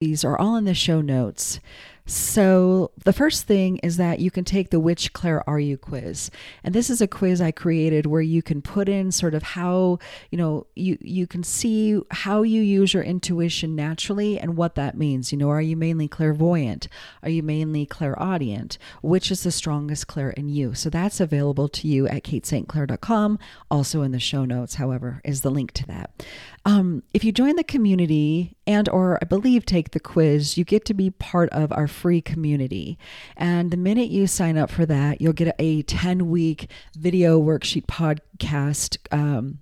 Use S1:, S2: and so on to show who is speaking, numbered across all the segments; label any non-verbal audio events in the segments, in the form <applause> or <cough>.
S1: These are all in the show notes. So, the first thing is that you can take the Which Clair Are You quiz. And this is a quiz I created where you can put in sort of how, you know, you, you can see how you use your intuition naturally and what that means. You know, are you mainly clairvoyant? Are you mainly clairaudient? Which is the strongest Clair in you? So, that's available to you at katestclair.com. Also in the show notes, however, is the link to that. Um, if you join the community and or I believe take the quiz, you get to be part of our free community. And the minute you sign up for that, you'll get a 10 week video worksheet podcast. Um,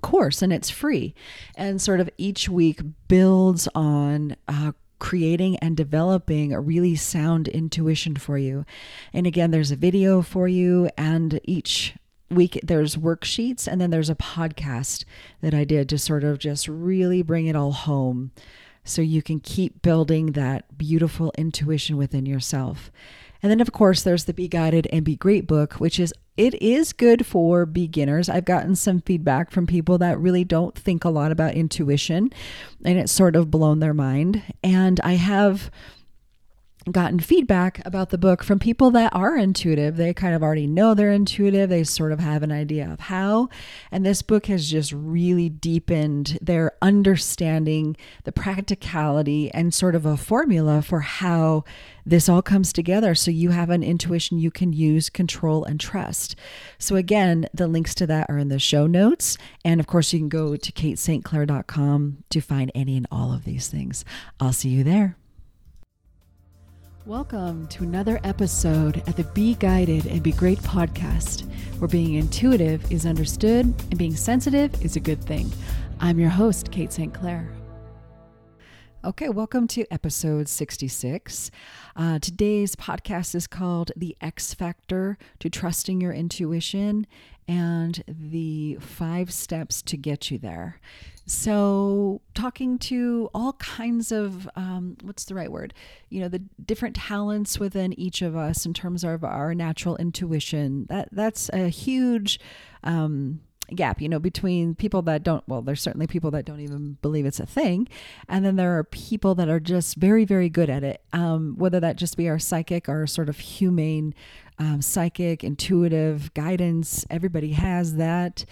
S1: course and it's free and sort of each week builds on uh, creating and developing a really sound intuition for you. And again, there's a video for you, and each week there's worksheets and then there's a podcast that I did to sort of just really bring it all home so you can keep building that beautiful intuition within yourself. And then of course there's the Be Guided and Be Great book, which is it is good for beginners. I've gotten some feedback from people that really don't think a lot about intuition and it's sort of blown their mind. And I have gotten feedback about the book from people that are intuitive. They kind of already know they're intuitive, they sort of have an idea of how. And this book has just really deepened their understanding, the practicality, and sort of a formula for how this all comes together so you have an intuition you can use, control, and trust. So, again, the links to that are in the show notes. And of course, you can go to katestclair.com to find any and all of these things. I'll see you there. Welcome to another episode at the Be Guided and Be Great podcast, where being intuitive is understood and being sensitive is a good thing. I'm your host, Kate St. Clair. Okay, welcome to episode 66. Uh, today's podcast is called The X Factor to Trusting Your Intuition and the Five Steps to Get You There. So, talking to all kinds of um, what's the right word? You know, the different talents within each of us in terms of our natural intuition. That that's a huge um, gap. You know, between people that don't. Well, there's certainly people that don't even believe it's a thing, and then there are people that are just very, very good at it. Um, whether that just be our psychic or sort of humane, um, psychic, intuitive guidance. Everybody has that.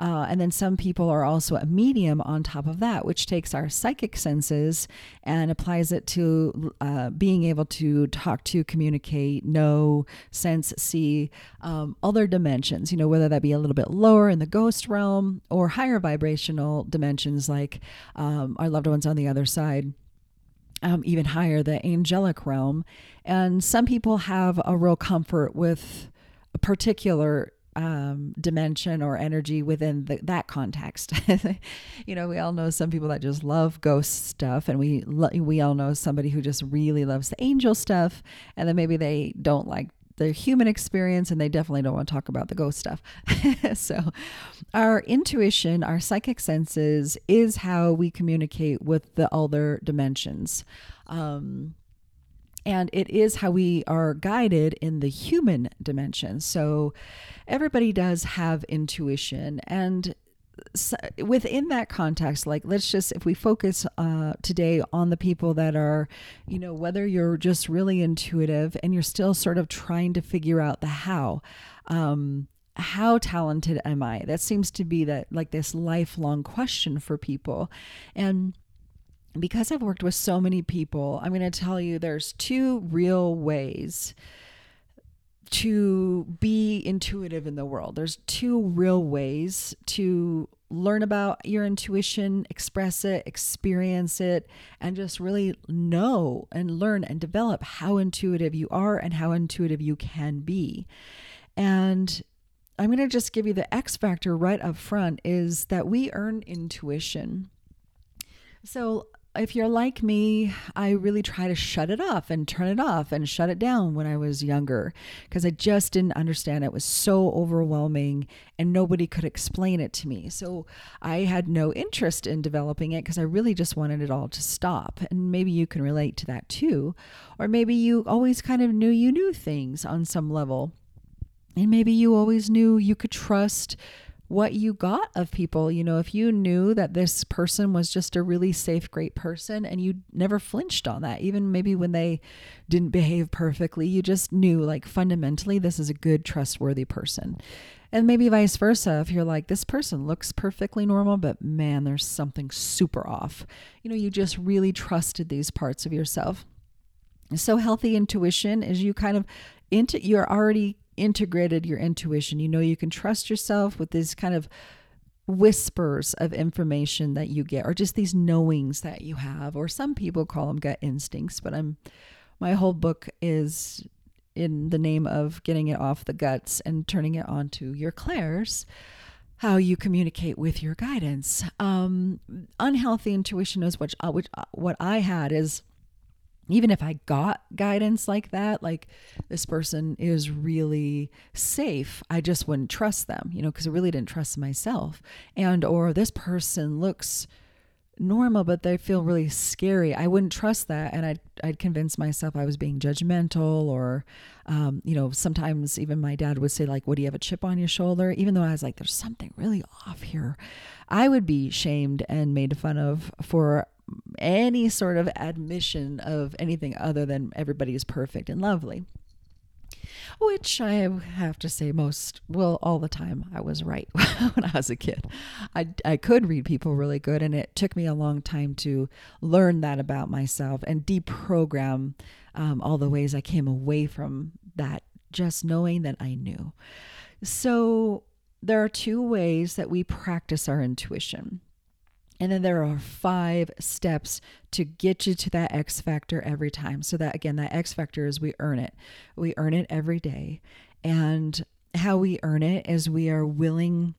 S1: Uh, and then some people are also a medium on top of that, which takes our psychic senses and applies it to uh, being able to talk to, communicate, know, sense, see um, other dimensions, you know, whether that be a little bit lower in the ghost realm or higher vibrational dimensions like um, our loved ones on the other side. Um, even higher, the angelic realm. And some people have a real comfort with a particular um, dimension or energy within the, that context. <laughs> you know, we all know some people that just love ghost stuff, and we lo- we all know somebody who just really loves the angel stuff, and then maybe they don't like the human experience and they definitely don't want to talk about the ghost stuff. <laughs> so, our intuition, our psychic senses, is how we communicate with the other dimensions. Um, and it is how we are guided in the human dimension. So everybody does have intuition. And within that context, like let's just, if we focus uh, today on the people that are, you know, whether you're just really intuitive and you're still sort of trying to figure out the how. Um, how talented am I? That seems to be that like this lifelong question for people. And because I've worked with so many people, I'm going to tell you there's two real ways to be intuitive in the world. There's two real ways to learn about your intuition, express it, experience it, and just really know and learn and develop how intuitive you are and how intuitive you can be. And I'm going to just give you the X factor right up front is that we earn intuition. So if you're like me, I really try to shut it off and turn it off and shut it down when I was younger because I just didn't understand. It was so overwhelming and nobody could explain it to me. So I had no interest in developing it because I really just wanted it all to stop. And maybe you can relate to that too. Or maybe you always kind of knew you knew things on some level. And maybe you always knew you could trust what you got of people. You know, if you knew that this person was just a really safe, great person and you never flinched on that, even maybe when they didn't behave perfectly, you just knew like fundamentally this is a good, trustworthy person. And maybe vice versa. If you're like, this person looks perfectly normal, but man, there's something super off. You know, you just really trusted these parts of yourself. So healthy intuition is you kind of into you're already integrated your intuition. You know, you can trust yourself with these kind of whispers of information that you get, or just these knowings that you have, or some people call them gut instincts, but I'm my whole book is in the name of getting it off the guts and turning it onto your clairs how you communicate with your guidance um, unhealthy intuition is what, uh, which, uh, what i had is even if I got guidance like that, like this person is really safe, I just wouldn't trust them, you know, because I really didn't trust myself. And, or this person looks normal, but they feel really scary. I wouldn't trust that. And I'd, I'd convince myself I was being judgmental or, um, you know, sometimes even my dad would say like, what do you have a chip on your shoulder? Even though I was like, there's something really off here. I would be shamed and made fun of for any sort of admission of anything other than everybody is perfect and lovely. Which I have to say, most, well, all the time, I was right <laughs> when I was a kid. I, I could read people really good, and it took me a long time to learn that about myself and deprogram um, all the ways I came away from that, just knowing that I knew. So, there are two ways that we practice our intuition. And then there are five steps to get you to that X factor every time. So, that again, that X factor is we earn it. We earn it every day. And how we earn it is we are willing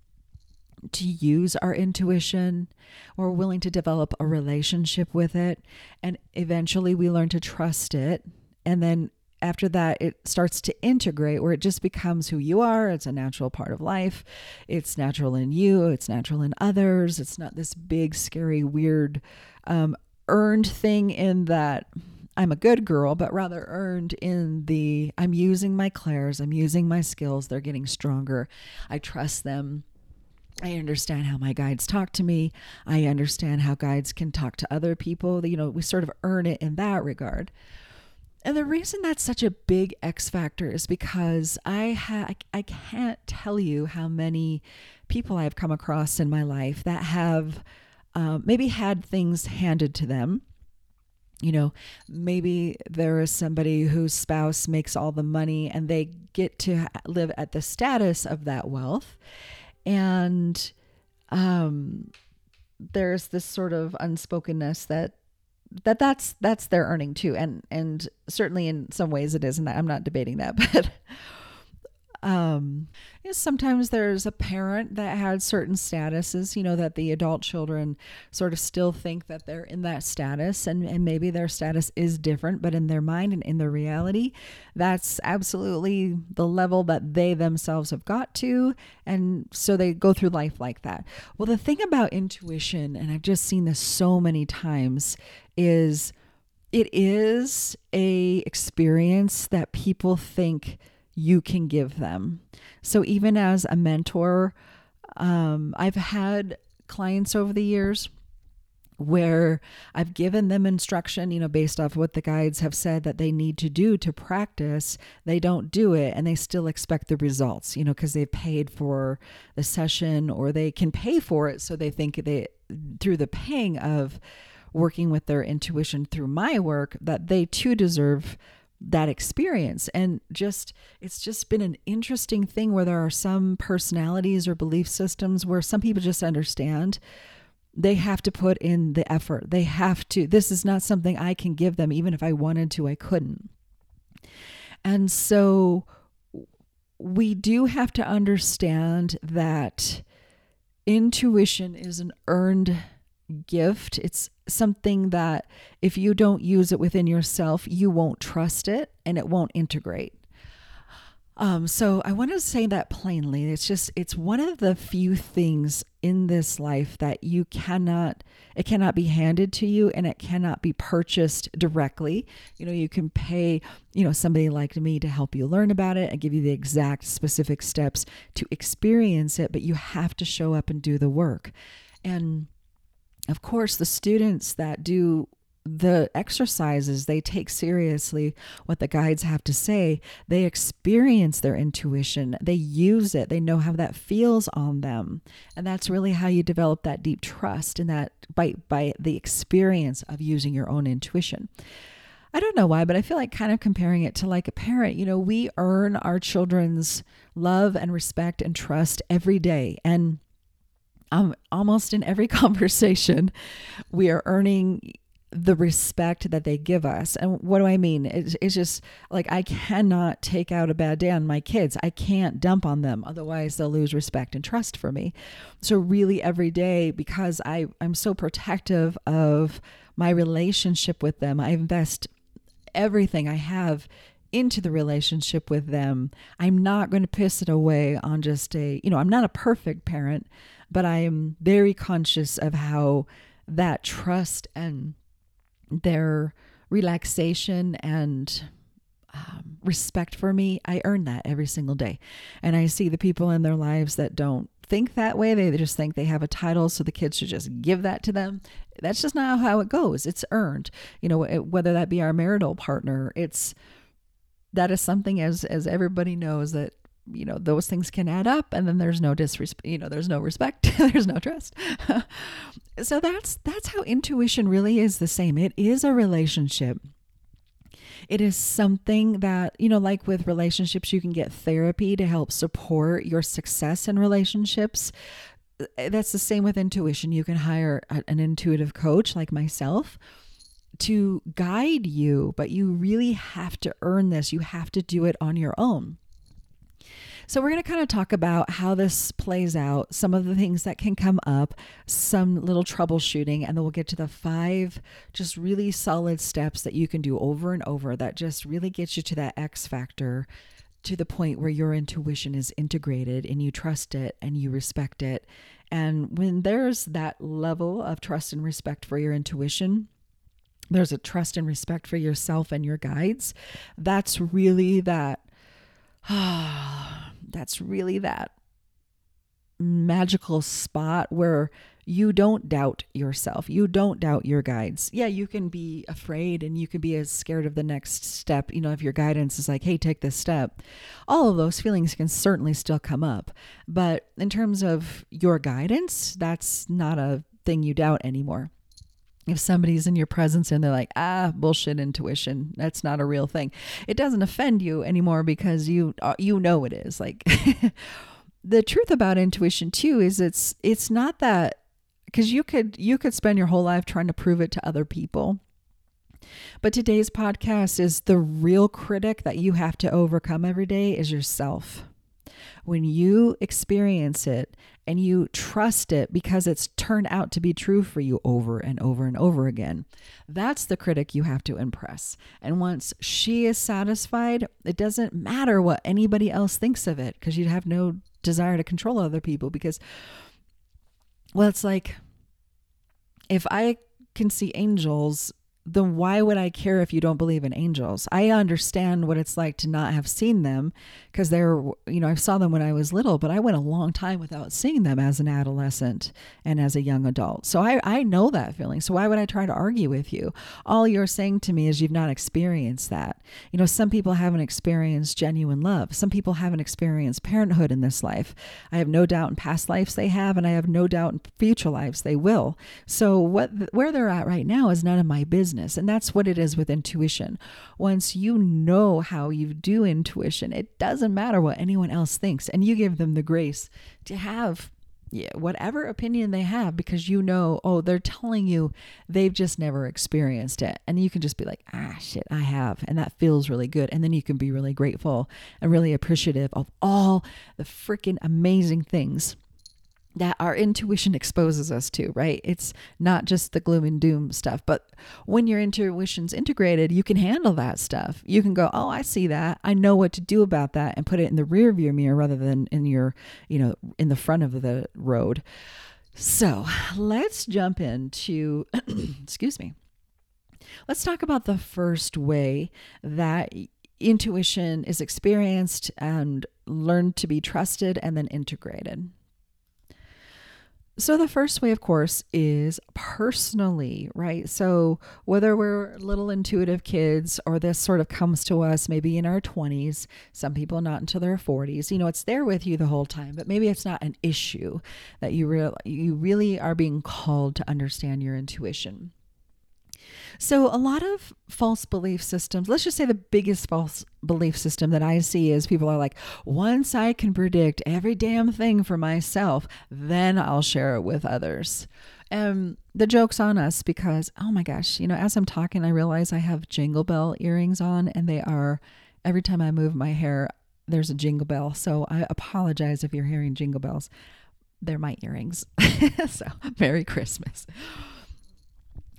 S1: to use our intuition. We're willing to develop a relationship with it. And eventually we learn to trust it. And then after that, it starts to integrate where it just becomes who you are. It's a natural part of life. It's natural in you, it's natural in others. It's not this big, scary, weird, um, earned thing in that I'm a good girl, but rather earned in the I'm using my clairs, I'm using my skills, they're getting stronger. I trust them. I understand how my guides talk to me. I understand how guides can talk to other people. You know, we sort of earn it in that regard. And the reason that's such a big X factor is because I ha- I can't tell you how many people I've come across in my life that have uh, maybe had things handed to them. You know, maybe there is somebody whose spouse makes all the money and they get to live at the status of that wealth. And um, there's this sort of unspokenness that that that's that's their earning too. And and certainly in some ways it is and i'm not debating that <laughs> but um sometimes there's a parent that had certain statuses you know that the adult children sort of still think that they're in that status and, and maybe their status is different but in their mind and in their reality that's absolutely the level that they themselves have got to. And so they go through life like that. Well the thing about intuition and i've just seen this so many times is it is a experience that people think you can give them. So even as a mentor, um, I've had clients over the years where I've given them instruction, you know, based off what the guides have said that they need to do to practice. They don't do it and they still expect the results, you know, because they've paid for the session or they can pay for it. So they think they, through the paying of working with their intuition through my work, that they too deserve that experience. And just it's just been an interesting thing where there are some personalities or belief systems where some people just understand they have to put in the effort. They have to this is not something i can give them even if i wanted to i couldn't. And so we do have to understand that intuition is an earned gift. It's something that if you don't use it within yourself, you won't trust it and it won't integrate. Um, so I want to say that plainly. It's just it's one of the few things in this life that you cannot it cannot be handed to you and it cannot be purchased directly. You know, you can pay, you know, somebody like me to help you learn about it and give you the exact specific steps to experience it, but you have to show up and do the work. And of course, the students that do the exercises they take seriously what the guides have to say. They experience their intuition. They use it. They know how that feels on them. And that's really how you develop that deep trust and that by by the experience of using your own intuition. I don't know why, but I feel like kind of comparing it to like a parent. You know, we earn our children's love and respect and trust every day. And um, almost in every <laughs> conversation, we are earning the respect that they give us. And what do I mean? It's, it's, just like I cannot take out a bad day on my kids. I can't dump on them. Otherwise, they'll lose respect and trust for me. So, really, every day, because I, I'm so protective of my relationship with them, I invest everything I have into the relationship with them. I'm not going to piss it away on just a, you know, I'm not a perfect parent, but I am very conscious of how that trust and their relaxation and um, respect for me, I earn that every single day. And I see the people in their lives that don't think that way. They just think they have a title, so the kids should just give that to them. That's just not how it goes. It's earned. You know, whether that be our marital partner, it's that is something as as everybody knows that you know those things can add up and then there's no disrespect you know there's no respect <laughs> there's no trust. <laughs> So that's that's how intuition really is the same. It is a relationship. It is something that you know like with relationships you can get therapy to help support your success in relationships. Uh, that's the same with intuition. You can hire an intuitive coach like myself to guide you but you really have to earn this. You have to do it on your own so, we're going to kind of talk about how this plays out, some of the things that can come up, some little troubleshooting, and then we'll get to the five just really solid steps that you can do over and over that just really gets you to that X factor to the point where your intuition is integrated and you trust it and you respect it. And when there's that level of trust and respect for your intuition, there's a trust and respect for yourself and your guides. That's really that. Ah, <sighs> that's really that magical spot where you don't doubt yourself. You don't doubt your guides. Yeah, you can be afraid and you can be as scared of the next step. You know, if your guidance is like, hey, take this step, all of those feelings can certainly still come up. But in terms of your guidance, that's not a thing you doubt anymore if somebody's in your presence and they're like ah bullshit intuition. That's not a real thing. It doesn't offend you anymore because you uh, you know it is like <laughs> the truth about intuition too is it's it's not that because you could you could spend your whole life trying to prove it to other people. But today's podcast is the real critic that you have to overcome every day is yourself. When you experience it and you trust it because it's turned out to be true for you over and over and over again. That's the critic you have to impress. And once she is satisfied, it doesn't matter what anybody else thinks of it because you'd have no desire to control other people because, well, it's like if I can see angels then why would I care if you don't believe in angels? I understand what it's like to not have seen them because they're, you know, I saw them when I was little, but I went a long time without seeing them as an adolescent and as a young adult. So I, I know that feeling. So why would I try to argue with you? All you're saying to me is you've not experienced that. You know, some people haven't experienced genuine love, some people haven't experienced parenthood in this life. I have no doubt in past lives they have, and I have no doubt in future lives they will. So what where they're at right now is none of my business business. And that's what it is with intuition. Once you know how you do intuition, it doesn't matter what anyone else thinks. And you give them the grace to have yeah, whatever opinion they have because you know, oh, they're telling you they've just never experienced it. And you can just be like, ah, shit, I have. And that feels really good. And then you can be really grateful and really appreciative of all the freaking amazing things that our intuition exposes us to, right? It's not just the gloom and doom stuff, but when your intuition's integrated, you can handle that stuff. You can go, "Oh, I see that. I know what to do about that," and put it in the rear view mirror rather than in your, you know, in the front of the road. So, let's jump into <clears throat> excuse me. Let's talk about the first way that intuition is experienced and learned to be trusted and then integrated. So, the first way, of course, is personally, right? So, whether we're little intuitive kids or this sort of comes to us maybe in our 20s, some people not until their 40s, you know, it's there with you the whole time, but maybe it's not an issue that you, re- you really are being called to understand your intuition. So, a lot of false belief systems, let's just say the biggest false belief system that I see is people are like, once I can predict every damn thing for myself, then I'll share it with others. And the joke's on us because, oh my gosh, you know, as I'm talking, I realize I have jingle bell earrings on and they are, every time I move my hair, there's a jingle bell. So I apologize if you're hearing jingle bells. They're my earrings. <laughs> so, Merry Christmas.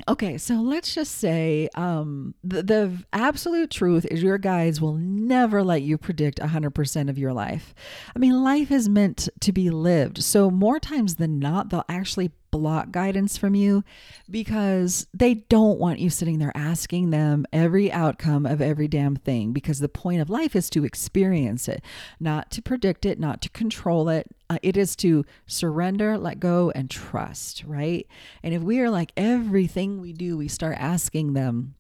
S1: Okay, so let's just say um, the, the absolute truth is your guides will never let you predict 100% of your life. I mean, life is meant to be lived. So, more times than not, they'll actually block guidance from you because they don't want you sitting there asking them every outcome of every damn thing because the point of life is to experience it, not to predict it, not to control it. Uh, it is to surrender, let go, and trust, right? And if we are like everything we do, we start asking them,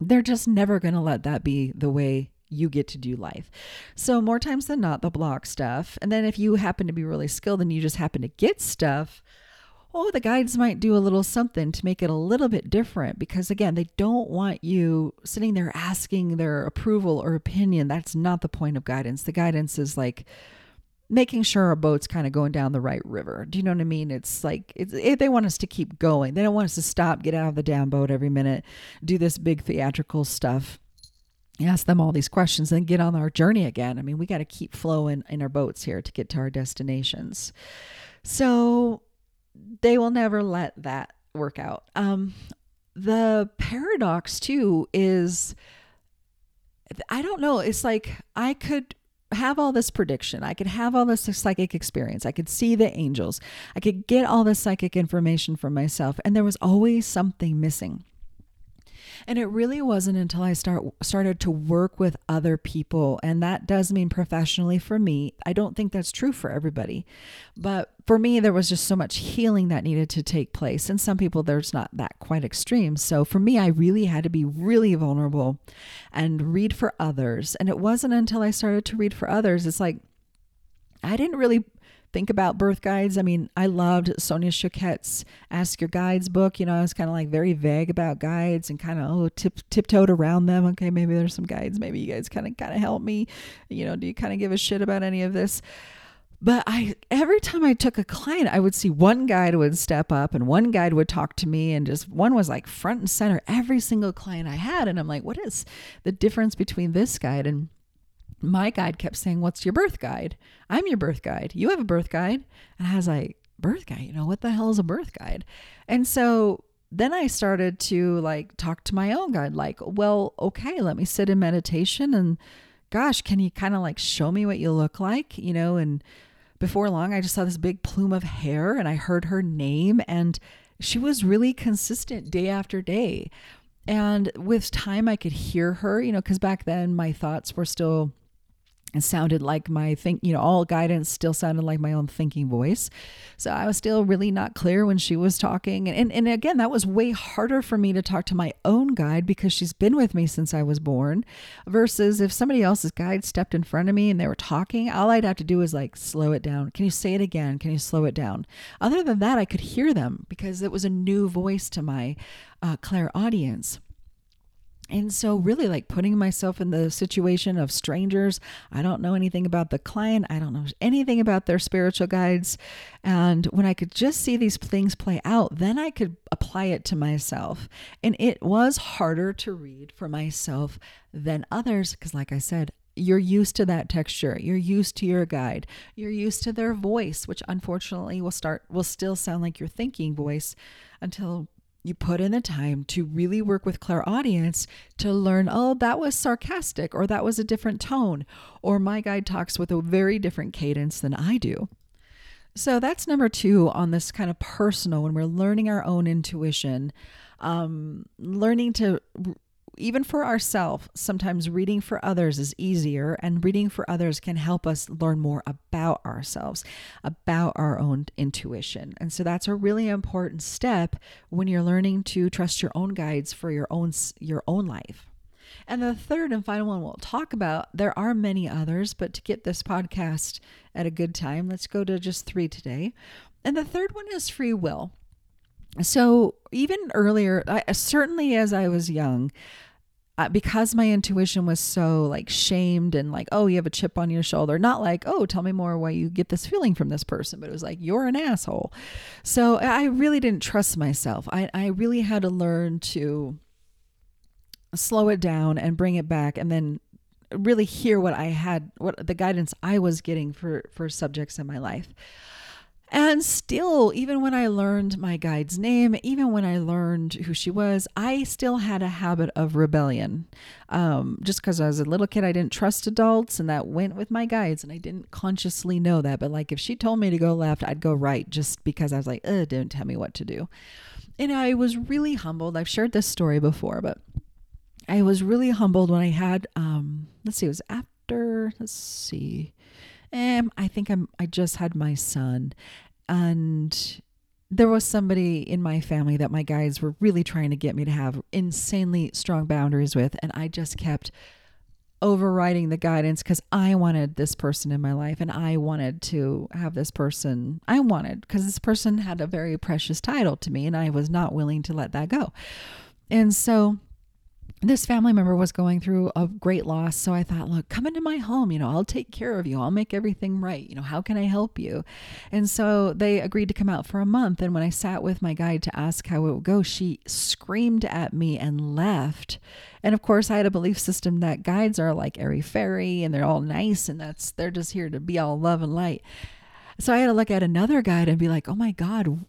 S1: they're just never going to let that be the way you get to do life. So, more times than not, they'll block stuff. And then if you happen to be really skilled and you just happen to get stuff, oh, the guides might do a little something to make it a little bit different because, again, they don't want you sitting there asking their approval or opinion. That's not the point of guidance. The guidance is like, making sure our boat's kind of going down the right river. Do you know what I mean? It's like it's, it, they want us to keep going. They don't want us to stop, get out of the damn boat every minute, do this big theatrical stuff. Ask them all these questions and get on our journey again. I mean, we got to keep flowing in our boats here to get to our destinations. So they will never let that work out. Um, the paradox too is I don't know. It's like I could have all this prediction. I could have all this psychic experience. I could see the angels. I could get all this psychic information for myself. And there was always something missing. And it really wasn't until I start started to work with other people and that does mean professionally for me. I don't think that's true for everybody. But for me there was just so much healing that needed to take place and some people there's not that quite extreme. So for me I really had to be really vulnerable and read for others. And it wasn't until I started to read for others it's like I didn't really think about birth guides. I mean, I loved Sonia Choquette's Ask Your Guides book. You know, I was kind of like very vague about guides and kind of oh tip tiptoed around them. Okay, maybe there's some guides. Maybe you guys kind of kind of help me. You know, do you kind of give a shit about any of this? But I every time I took a client, I would see one guide would step up and one guide would talk to me and just one was like front and center every single client I had and I'm like, what is the difference between this guide and my guide kept saying, What's your birth guide? I'm your birth guide. You have a birth guide. And I was like, Birth guide? You know, what the hell is a birth guide? And so then I started to like talk to my own guide, like, Well, okay, let me sit in meditation and gosh, can you kind of like show me what you look like? You know, and before long, I just saw this big plume of hair and I heard her name and she was really consistent day after day. And with time, I could hear her, you know, because back then my thoughts were still it sounded like my think you know all guidance still sounded like my own thinking voice. So i was still really not clear when she was talking. And, and again that was way harder for me to talk to my own guide because she's been with me since i was born versus if somebody else's guide stepped in front of me and they were talking all i'd have to do is like slow it down. Can you say it again? Can you slow it down? Other than that i could hear them because it was a new voice to my uh, clairaudience and so, really, like putting myself in the situation of strangers, I don't know anything about the client, I don't know anything about their spiritual guides. And when I could just see these things play out, then I could apply it to myself. And it was harder to read for myself than others because, like I said, you're used to that texture. You're used to your guide. You're used to their voice, which unfortunately will start will still sound like your thinking voice until you put in the time to really work with clairaudience to learn, oh, that was sarcastic or that was a different tone, or my guide talks with a very different cadence than I do. So that's number two on this kind of personal when we're learning our own intuition, um, learning to even for ourselves, sometimes reading for others is easier, and reading for others can help us learn more about ourselves, about our own intuition. And so that's a really important step when you're learning to trust your own guides for your own your own life. And the third and final one we'll talk about, there are many others, but to get this podcast at a good time, let's go to just three today. And the third one is free will. So, even earlier, I, certainly as I was young, uh, because my intuition was so like shamed and like, oh, you have a chip on your shoulder. Not like, oh, tell me more why you get this feeling from this person, but it was like, you're an asshole. So I really didn't trust myself. I, I really had to learn to slow it down and bring it back and then really hear what I had, what the guidance I was getting for, for subjects in my life. And still, even when I learned my guide's name, even when I learned who she was, I still had a habit of rebellion. Um, just because I was a little kid, I didn't trust adults, and that went with my guides, and I didn't consciously know that. But like if she told me to go left, I'd go right just because I was like, Ugh, don't tell me what to do. And I was really humbled. I've shared this story before, but I was really humbled when I had, um, let's see, it was after, let's see um, I think I'm I just had my son and there was somebody in my family that my guides were really trying to get me to have insanely strong boundaries with and I just kept overriding the guidance because I wanted this person in my life and I wanted to have this person I wanted because this person had a very precious title to me and I was not willing to let that go. And so this family member was going through a great loss. So I thought, look, come into my home. You know, I'll take care of you. I'll make everything right. You know, how can I help you? And so they agreed to come out for a month. And when I sat with my guide to ask how it would go, she screamed at me and left. And of course, I had a belief system that guides are like airy fairy and they're all nice and that's, they're just here to be all love and light. So I had to look at another guide and be like, oh my God,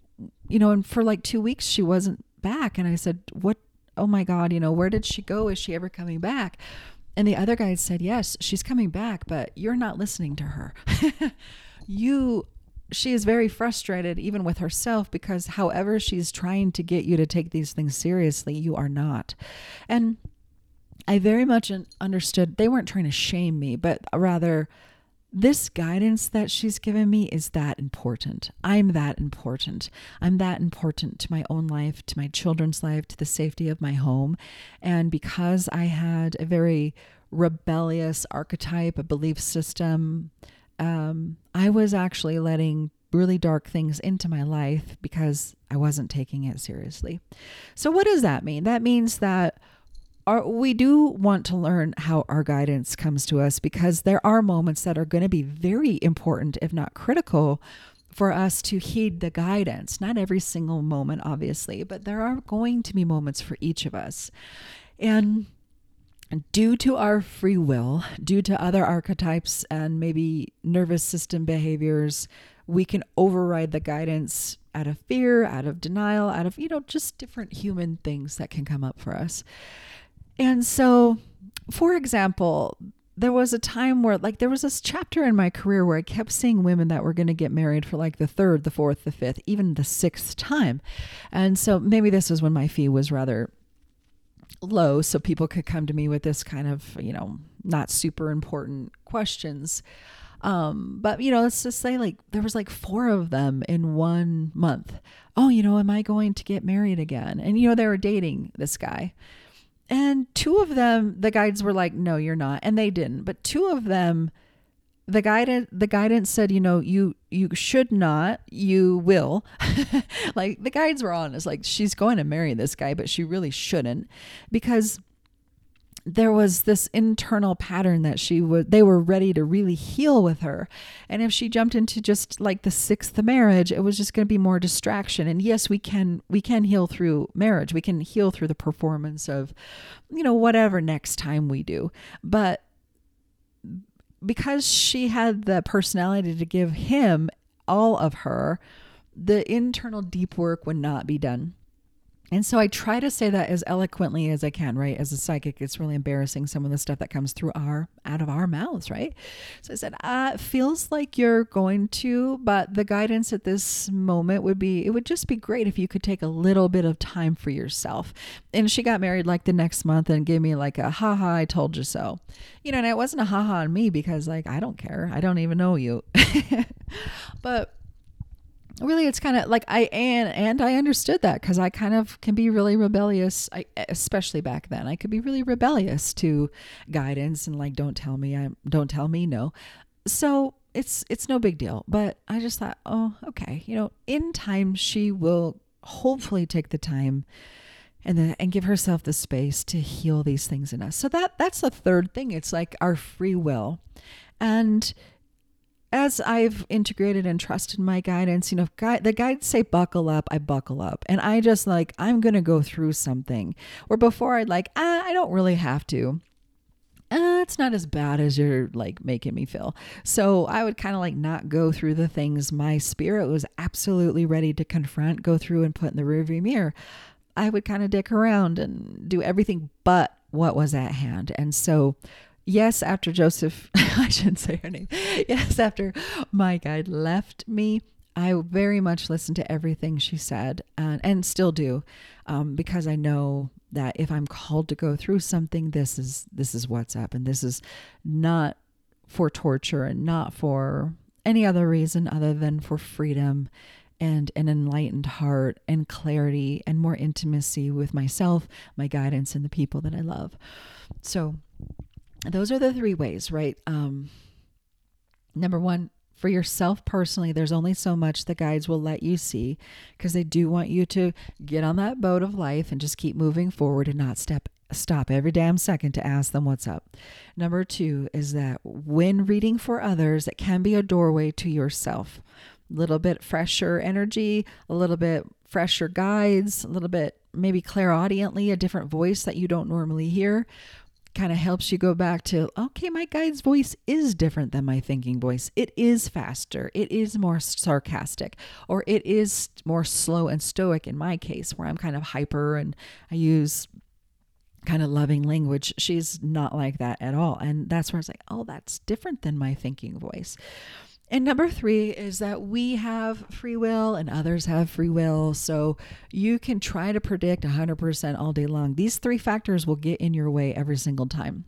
S1: you know, and for like two weeks, she wasn't back. And I said, what oh my God, you know, where did she go? Is she ever coming back? And the other guy said, yes, she's coming back, but you're not listening to her. <laughs> you, she is very frustrated even with herself because however she's trying to get you to take these things seriously, you are not. And I very much understood they weren't trying to shame me, but rather this guidance that she's given me is that important. I'm that important. I'm that important to my own life, to my children's life, to the safety of my home. And because I had a very rebellious archetype, a belief system, um, I was actually letting really dark things into my life because I wasn't taking it seriously. So, what does that mean? That means that we do want to learn how our guidance comes to us because there are moments that are going to be very important, if not critical, for us to heed the guidance. Not every single moment, obviously, but there are going to be moments for each of us. And due to our free will, due to other archetypes and maybe nervous system behaviors, we can override the guidance out of fear, out of denial, out of, you know, just different human things that can come up for us. And so, for example, there was a time where, like, there was this chapter in my career where I kept seeing women that were going to get married for like the third, the fourth, the fifth, even the sixth time. And so maybe this was when my fee was rather low, so people could come to me with this kind of, you know, not super important questions. Um, but you know, let's just say like there was like four of them in one month. Oh, you know, am I going to get married again? And you know, they were dating this guy. And two of them, the guides were like, no, you're not. And they didn't. But two of them, the guidance the guidance said you know you you should not you will <laughs> like the guides were honest like she's going to marry this guy but she really shouldn't because there was this internal pattern that she would they were ready to really heal with her. And if she jumped into just like the sixth marriage it was just going to be more distraction. And yes we can we can heal through marriage. We can heal through the performance of you know whatever next time we do. But because she had the personality to give him all of her, the internal deep work would not be done. And so I try to say that as eloquently as I can, right? As a psychic, it's really embarrassing some of the stuff that comes through our out of our mouths, right? So I said, uh, it feels like you're going to, but the guidance at this moment would be it would just be great if you could take a little bit of time for yourself. And she got married like the next month and gave me like a haha, I told you so. You know, and it wasn't a haha on me because like I don't care. I don't even know you. <laughs> but really it's kind of like i and and i understood that because i kind of can be really rebellious I, especially back then. I could be really rebellious to guidance and like don't tell me i don't tell me no. So it's it's no big deal. But i just thought oh okay you know in time she will hopefully take the time and then and give herself the space to heal these things in us. So that that's the third thing. It's like our free will. And as I've integrated and trusted my guidance, you know, guide, the guides say buckle up, I buckle up. And I just like, I'm going to go through something. Or before I'd like, ah, I don't really have to. Uh, it's not as bad as you're like making me feel. So I would kind of like not go through the things my spirit was absolutely ready to confront, go through and put in the rearview mirror. I would kind of dick around and do everything but what was at hand. And so yes, after Joseph, <laughs> I shouldn't say her name. Yes, after my guide left me, I very much listened to everything she said and, and still do um, because I know that if I'm called to go through something, this is this is what's up, and this is not for torture and not for any other reason other than for freedom and an enlightened heart and clarity and more intimacy with myself, my guidance, and the people that I love. So those are the three ways, right? Um, number one, for yourself personally, there's only so much the guides will let you see because they do want you to get on that boat of life and just keep moving forward and not step stop every damn second to ask them what's up. Number 2 is that when reading for others, it can be a doorway to yourself. A little bit fresher energy, a little bit fresher guides, a little bit maybe clairaudiently a different voice that you don't normally hear kind of helps you go back to okay, my guide's voice is different than my thinking voice. It is faster, it is more sarcastic, or it is more slow and stoic in my case, where I'm kind of hyper and I use kind of loving language. She's not like that at all. And that's where I was like, oh, that's different than my thinking voice. And number three is that we have free will and others have free will. So you can try to predict 100% all day long. These three factors will get in your way every single time.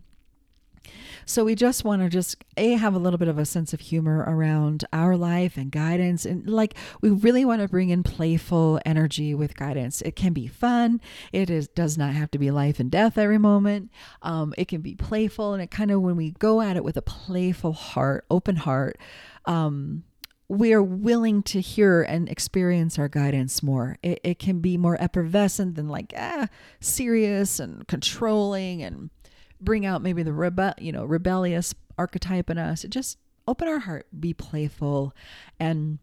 S1: So we just want to just a have a little bit of a sense of humor around our life and guidance and like we really want to bring in playful energy with guidance. It can be fun. It is does not have to be life and death every moment. Um, it can be playful and it kind of when we go at it with a playful heart, open heart, um, we are willing to hear and experience our guidance more. It, it can be more effervescent than like ah serious and controlling and bring out maybe the rebe- you know rebellious archetype in us. Just open our heart, be playful, and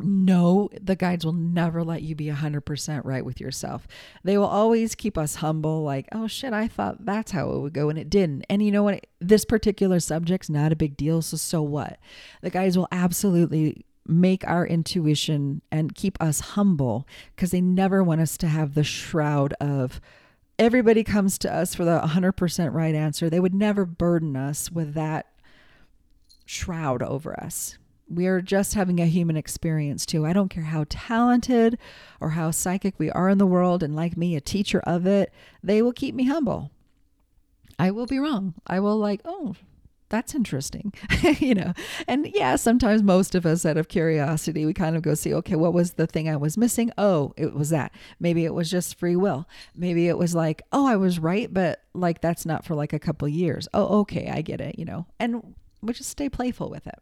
S1: no, the guides will never let you be 100% right with yourself. They will always keep us humble, like, oh shit, I thought that's how it would go, and it didn't. And you know what? This particular subject's not a big deal, so so what? The guides will absolutely make our intuition and keep us humble because they never want us to have the shroud of, everybody comes to us for the 100% right answer. They would never burden us with that shroud over us. We are just having a human experience too. I don't care how talented or how psychic we are in the world, and like me, a teacher of it, they will keep me humble. I will be wrong. I will, like, oh, that's interesting, <laughs> you know. And yeah, sometimes most of us, out of curiosity, we kind of go see, okay, what was the thing I was missing? Oh, it was that. Maybe it was just free will. Maybe it was like, oh, I was right, but like that's not for like a couple years. Oh, okay, I get it, you know. And we just stay playful with it.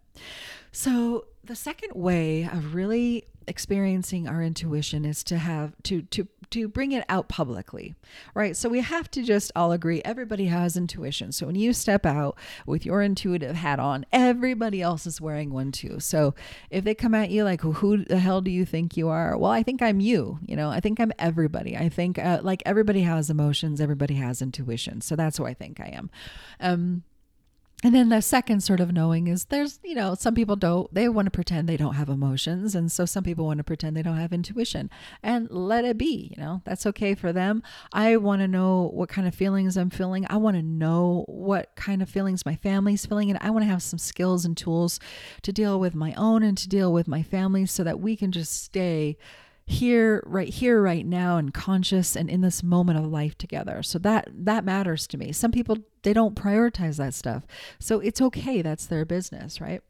S1: So the second way of really experiencing our intuition is to have to to to bring it out publicly right? So we have to just all agree everybody has intuition. So when you step out with your intuitive hat on everybody else is wearing one too. So if they come at you like who the hell do you think you are? Well i think i'm you you know? I think i'm everybody. I think uh, like everybody has emotions everybody has intuition. So that's who i think i am. Um and then the second sort of knowing is there's, you know, some people don't, they want to pretend they don't have emotions. And so some people want to pretend they don't have intuition and let it be, you know, that's okay for them. I want to know what kind of feelings I'm feeling. I want to know what kind of feelings my family's feeling. And I want to have some skills and tools to deal with my own and to deal with my family so that we can just stay here right here right now and conscious and in this moment of life together so that that matters to me some people they don't prioritize that stuff so it's okay that's their business right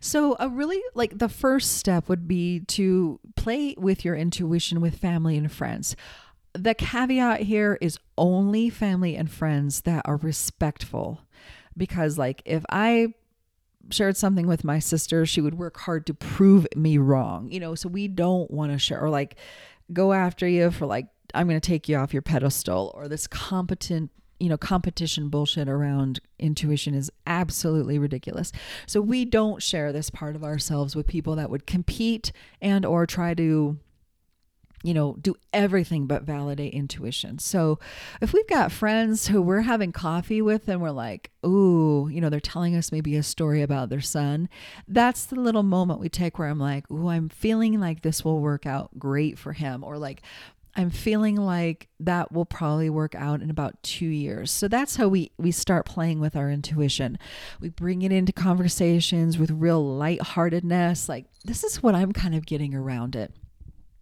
S1: so, a really like the first step would be to play with your intuition with family and friends. The caveat here is only family and friends that are respectful. Because, like, if I shared something with my sister, she would work hard to prove me wrong. You know, so we don't want to share or like go after you for like I'm going to take you off your pedestal or this competent you know competition bullshit around intuition is absolutely ridiculous so we don't share this part of ourselves with people that would compete and or try to you know, do everything but validate intuition. So if we've got friends who we're having coffee with and we're like, ooh, you know, they're telling us maybe a story about their son, that's the little moment we take where I'm like, ooh, I'm feeling like this will work out great for him. Or like, I'm feeling like that will probably work out in about two years. So that's how we we start playing with our intuition. We bring it into conversations with real lightheartedness. Like this is what I'm kind of getting around it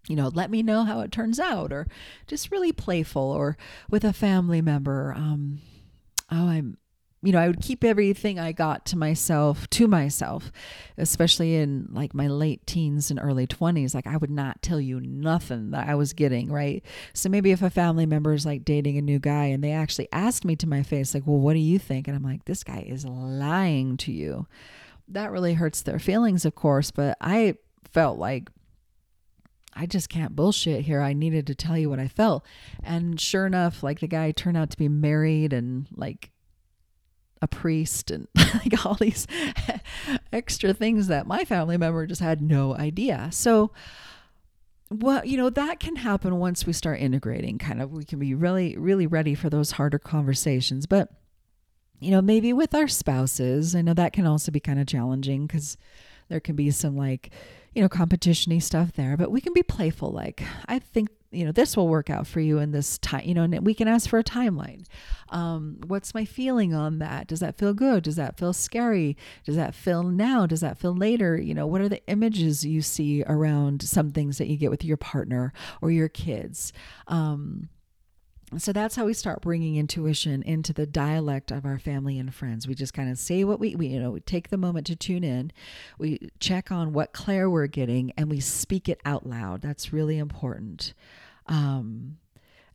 S1: you know, let me know how it turns out, or just really playful, or with a family member. Um, oh, I'm, you know, I would keep everything I got to myself, to myself, especially in like my late teens and early 20s. Like, I would not tell you nothing that I was getting, right? So maybe if a family member is like dating a new guy and they actually asked me to my face, like, well, what do you think? And I'm like, this guy is lying to you. That really hurts their feelings, of course, but I felt like I just can't bullshit here. I needed to tell you what I felt. And sure enough, like the guy turned out to be married and like a priest and <laughs> like all these <laughs> extra things that my family member just had no idea. So, well, you know, that can happen once we start integrating, kind of. We can be really, really ready for those harder conversations. But, you know, maybe with our spouses, I know that can also be kind of challenging because there can be some like, you know, competitiony stuff there, but we can be playful. Like, I think, you know, this will work out for you in this time, you know, and we can ask for a timeline. Um, what's my feeling on that? Does that feel good? Does that feel scary? Does that feel now? Does that feel later? You know, what are the images you see around some things that you get with your partner or your kids? Um, so that's how we start bringing intuition into the dialect of our family and friends. We just kind of say what we, we, you know, we take the moment to tune in. We check on what Clair we're getting and we speak it out loud. That's really important. Um,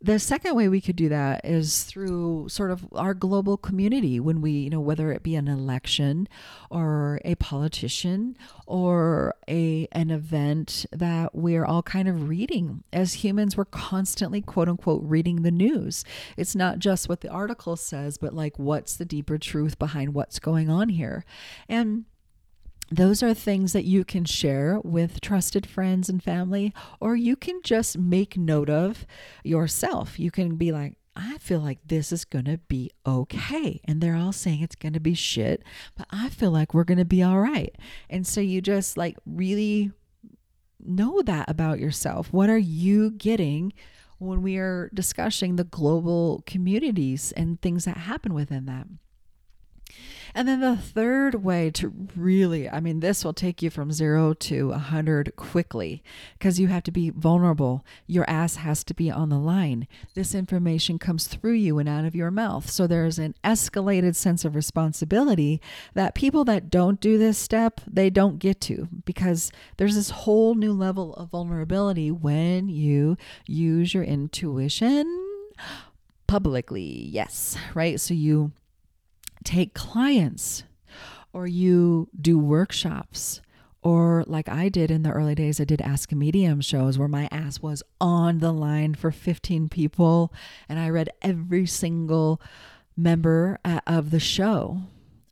S1: the second way we could do that is through sort of our global community when we, you know, whether it be an election or a politician or a an event that we're all kind of reading. As humans, we're constantly quote unquote reading the news. It's not just what the article says, but like what's the deeper truth behind what's going on here. And those are things that you can share with trusted friends and family, or you can just make note of yourself. You can be like, I feel like this is going to be okay. And they're all saying it's going to be shit, but I feel like we're going to be all right. And so you just like really know that about yourself. What are you getting when we are discussing the global communities and things that happen within them? And then the third way to really, I mean, this will take you from zero to a 100 quickly because you have to be vulnerable. Your ass has to be on the line. This information comes through you and out of your mouth. So there's an escalated sense of responsibility that people that don't do this step, they don't get to because there's this whole new level of vulnerability when you use your intuition publicly. Yes, right? So you take clients or you do workshops or like I did in the early days, I did Ask a Medium shows where my ass was on the line for 15 people and I read every single member uh, of the show.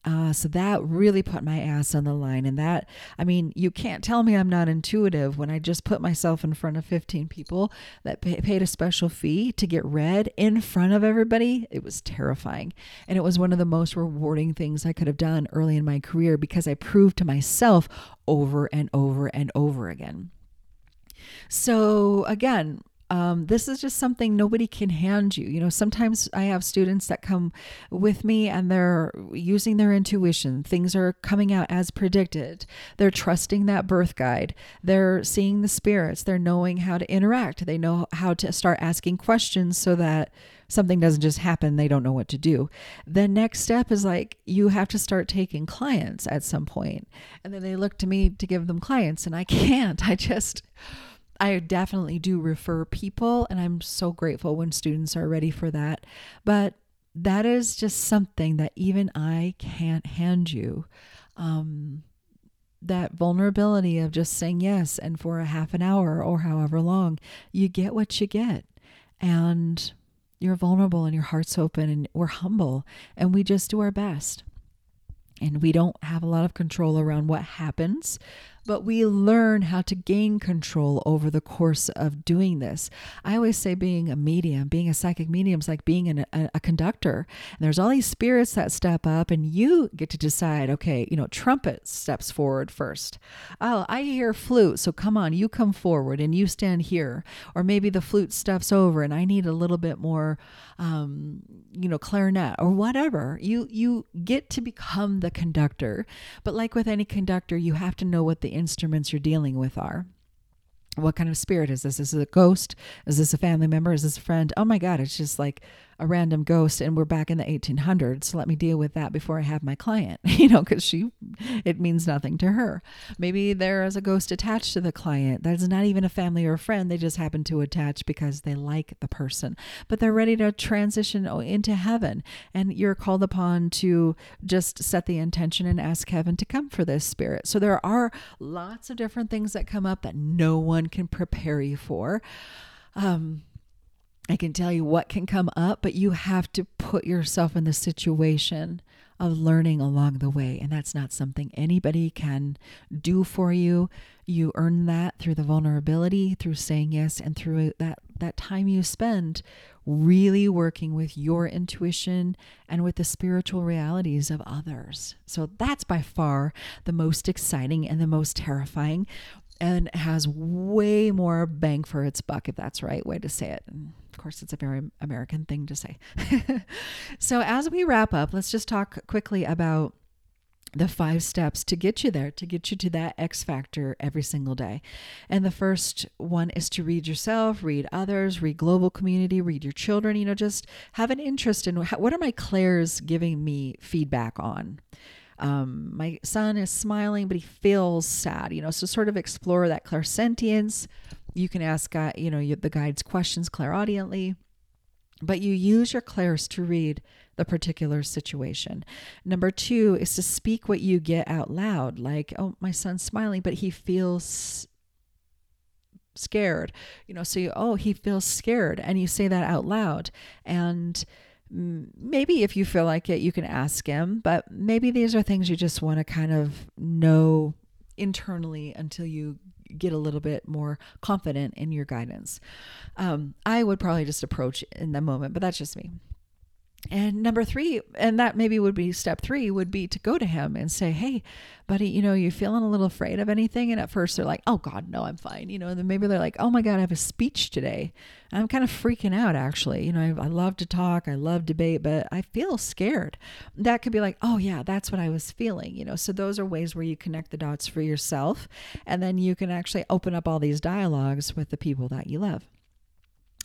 S1: Uh, so that really put my ass on the line. And that, I mean, you can't tell me I'm not intuitive when I just put myself in front of 15 people that pay, paid a special fee to get read in front of everybody. It was terrifying. And it was one of the most rewarding things I could have done early in my career because I proved to myself over and over and over again. So, again, um, this is just something nobody can hand you. You know, sometimes I have students that come with me and they're using their intuition. Things are coming out as predicted. They're trusting that birth guide. They're seeing the spirits. They're knowing how to interact. They know how to start asking questions so that something doesn't just happen. They don't know what to do. The next step is like you have to start taking clients at some. And then they look to me to give them clients, and I can't. <laughs> I just I definitely do refer people, and I'm so grateful when students are ready for that. But that is just something that even I can't hand you. Um, that vulnerability of just saying yes, and for a half an hour or however long, you get what you get. And you're vulnerable and your heart's open, and we're humble, and we just do our best. And we don't have a lot of control around what happens but we learn how to gain control over the course of doing this. I always say being a medium, being a psychic medium is like being an, a, a conductor. And there's all these spirits that step up, and you get to decide, okay, you know, trumpet steps forward first. Oh, I hear flute, so come on, you come forward and you stand here. Or maybe the flute steps over, and I need a little bit more, um, you know, clarinet or whatever. You you get to become the conductor, but like with any conductor, you have to know what the instruments you're dealing with are. What kind of spirit is this? Is this a ghost? Is this a family member? Is this a friend? Oh my God, it's just like a random ghost and we're back in the 1800s so let me deal with that before i have my client <laughs> you know because she it means nothing to her. Maybe there is a ghost attached to the client that's not even a family or a friend. They just happen to attach because they like the person. But they're ready to transition into heaven. And you're called upon to just set the intention and ask heaven to come for this spirit. So there are lots of different things that come up that no one can prepare you for. Um, I can tell you what can come up, but you have to put yourself in the situation of learning along the way. And that's not something anybody can do for you. You earn that through the vulnerability, through saying yes, and through that, that time you spend really working with your intuition and with the spiritual realities of others. So that's by far the most exciting and the most terrifying and has way more bang for its buck, if that's the right way to say it. And of course, it's a very American thing to say. <laughs> so, as we wrap up, let's just talk quickly about the five steps to get you there, to get you to that X factor every single day. And the first one is to read yourself, read others, read global community, read your children, you know, just have an interest in what are my clairs giving me feedback on. Um, my son is smiling, but he feels sad, you know, so sort of explore that clairsentience. You can ask, uh, you know, the guide's questions clairaudiently, but you use your clairs to read the particular situation. Number two is to speak what you get out loud, like, oh, my son's smiling, but he feels scared you know so you oh he feels scared and you say that out loud and maybe if you feel like it, you can ask him, but maybe these are things you just want to kind of know internally until you get a little bit more confident in your guidance. Um, I would probably just approach in the moment, but that's just me. And number three, and that maybe would be step three, would be to go to him and say, Hey, buddy, you know, you're feeling a little afraid of anything. And at first they're like, Oh God, no, I'm fine. You know, and then maybe they're like, Oh my God, I have a speech today. I'm kind of freaking out actually. You know, I, I love to talk, I love debate, but I feel scared. That could be like, Oh yeah, that's what I was feeling. You know, so those are ways where you connect the dots for yourself. And then you can actually open up all these dialogues with the people that you love.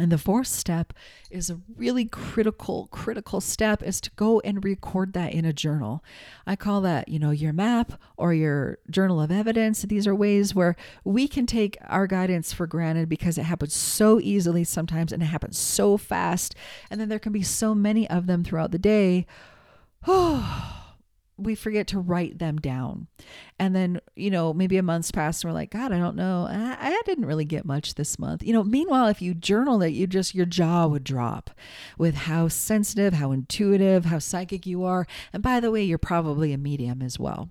S1: And the fourth step is a really critical, critical step is to go and record that in a journal. I call that, you know, your map or your journal of evidence. These are ways where we can take our guidance for granted because it happens so easily sometimes and it happens so fast. And then there can be so many of them throughout the day. Oh, <sighs> <sighs> <sighs> we forget to write them down. And then, you know, maybe a month's passed and we're like, God, I don't know. I, I, didn't really get much this month. You know, meanwhile, if you journal it, you just, your jaw would drop with how sensitive, how intuitive, how psychic you are. And by the way, you're probably a medium as well.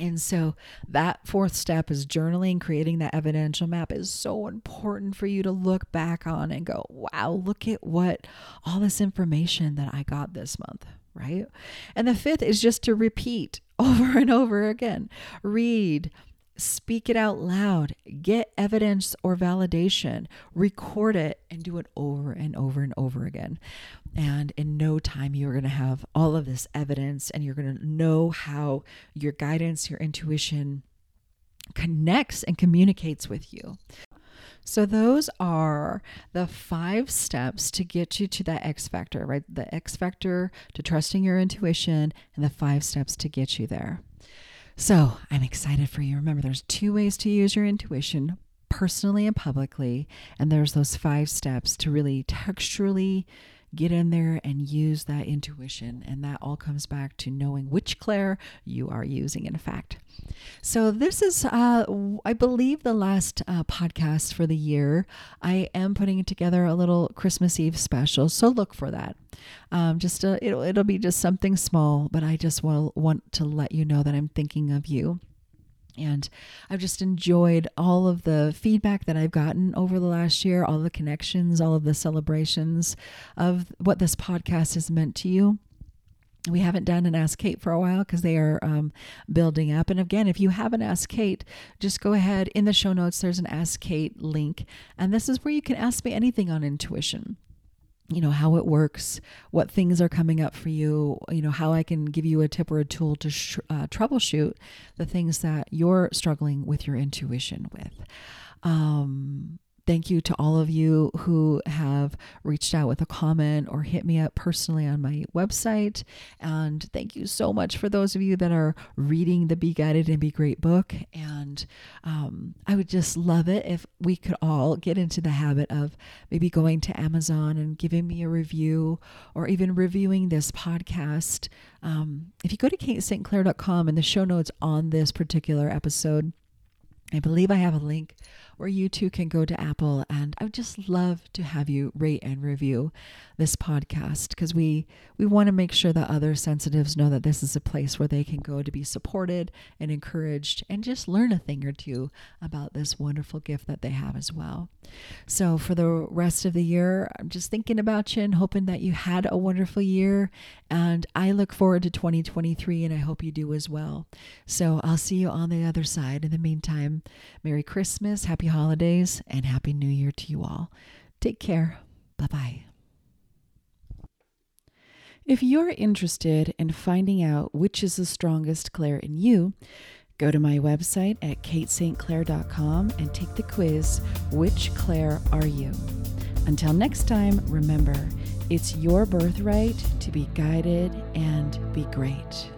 S1: And so that fourth step is journaling, creating that evidential map is so important for you to look back on and go, wow, look at what all this information that I got this month right? And the fifth is just to repeat <laughs> over and over again. Read, speak it out loud, get evidence or validation, record it, and do it over and over and over again. And in no time, you're going to have all of this evidence and you're going to know how your guidance, your intuition connects and communicates with you. So, those are the five steps to get you to that X factor, right? The X factor to trusting your intuition, and the five steps to get you there. So, I'm excited for you. Remember, there's two ways to use your intuition personally and publicly, and there's those five steps to really texturally get in there and use that intuition. And that all comes back to knowing which Clair you are using, in fact. So, this is, uh, I believe, the last uh, podcast for the year. I am putting together a little Christmas Eve special, so look for that. Um, just a, it'll, it'll be just something small, but I just will want to let you know that I'm thinking of you. And I've just enjoyed all of the feedback that I've gotten over the last year, all the connections, all of the celebrations of what this podcast has meant to you. We haven't done an Ask Kate for a while because they are um, building up. And again, if you haven't asked Kate, just go ahead in the show notes. There's an Ask Kate link. And this is where you can ask me anything on intuition you know how it works what things are coming up for you you know how i can give you a tip or a tool to sh- uh, troubleshoot the things that you're struggling with your intuition with. Um, Thank you to all of you who have reached out with a comment or hit me up personally on my website. And thank you so much for those of you that are reading the Be Guided and Be Great book. And um, I would just love it if we could all get into the habit of maybe going to Amazon and giving me a review or even reviewing this podcast. Um, if you go to katestclair.com and the show notes on this particular episode, I believe I have a link where you too can go to Apple. And I would just love to have you rate and review this podcast because we we want to make sure that other sensitives know that this is a place where they can go to be supported and encouraged and just learn a thing or two about this wonderful gift that they have as well. So for the rest of the year, I'm just thinking about you and hoping that you had a wonderful year. And I look forward to 2023 and I hope you do as well. So I'll see you on the other side. In the meantime, Merry Christmas, Happy holidays, and Happy New Year to you all. Take care. Bye bye. If you're interested in finding out which is the strongest Clair in you, go to my website at katestclair.com and take the quiz Which Clair Are You? Until next time, remember, it's your birthright to be guided and be great.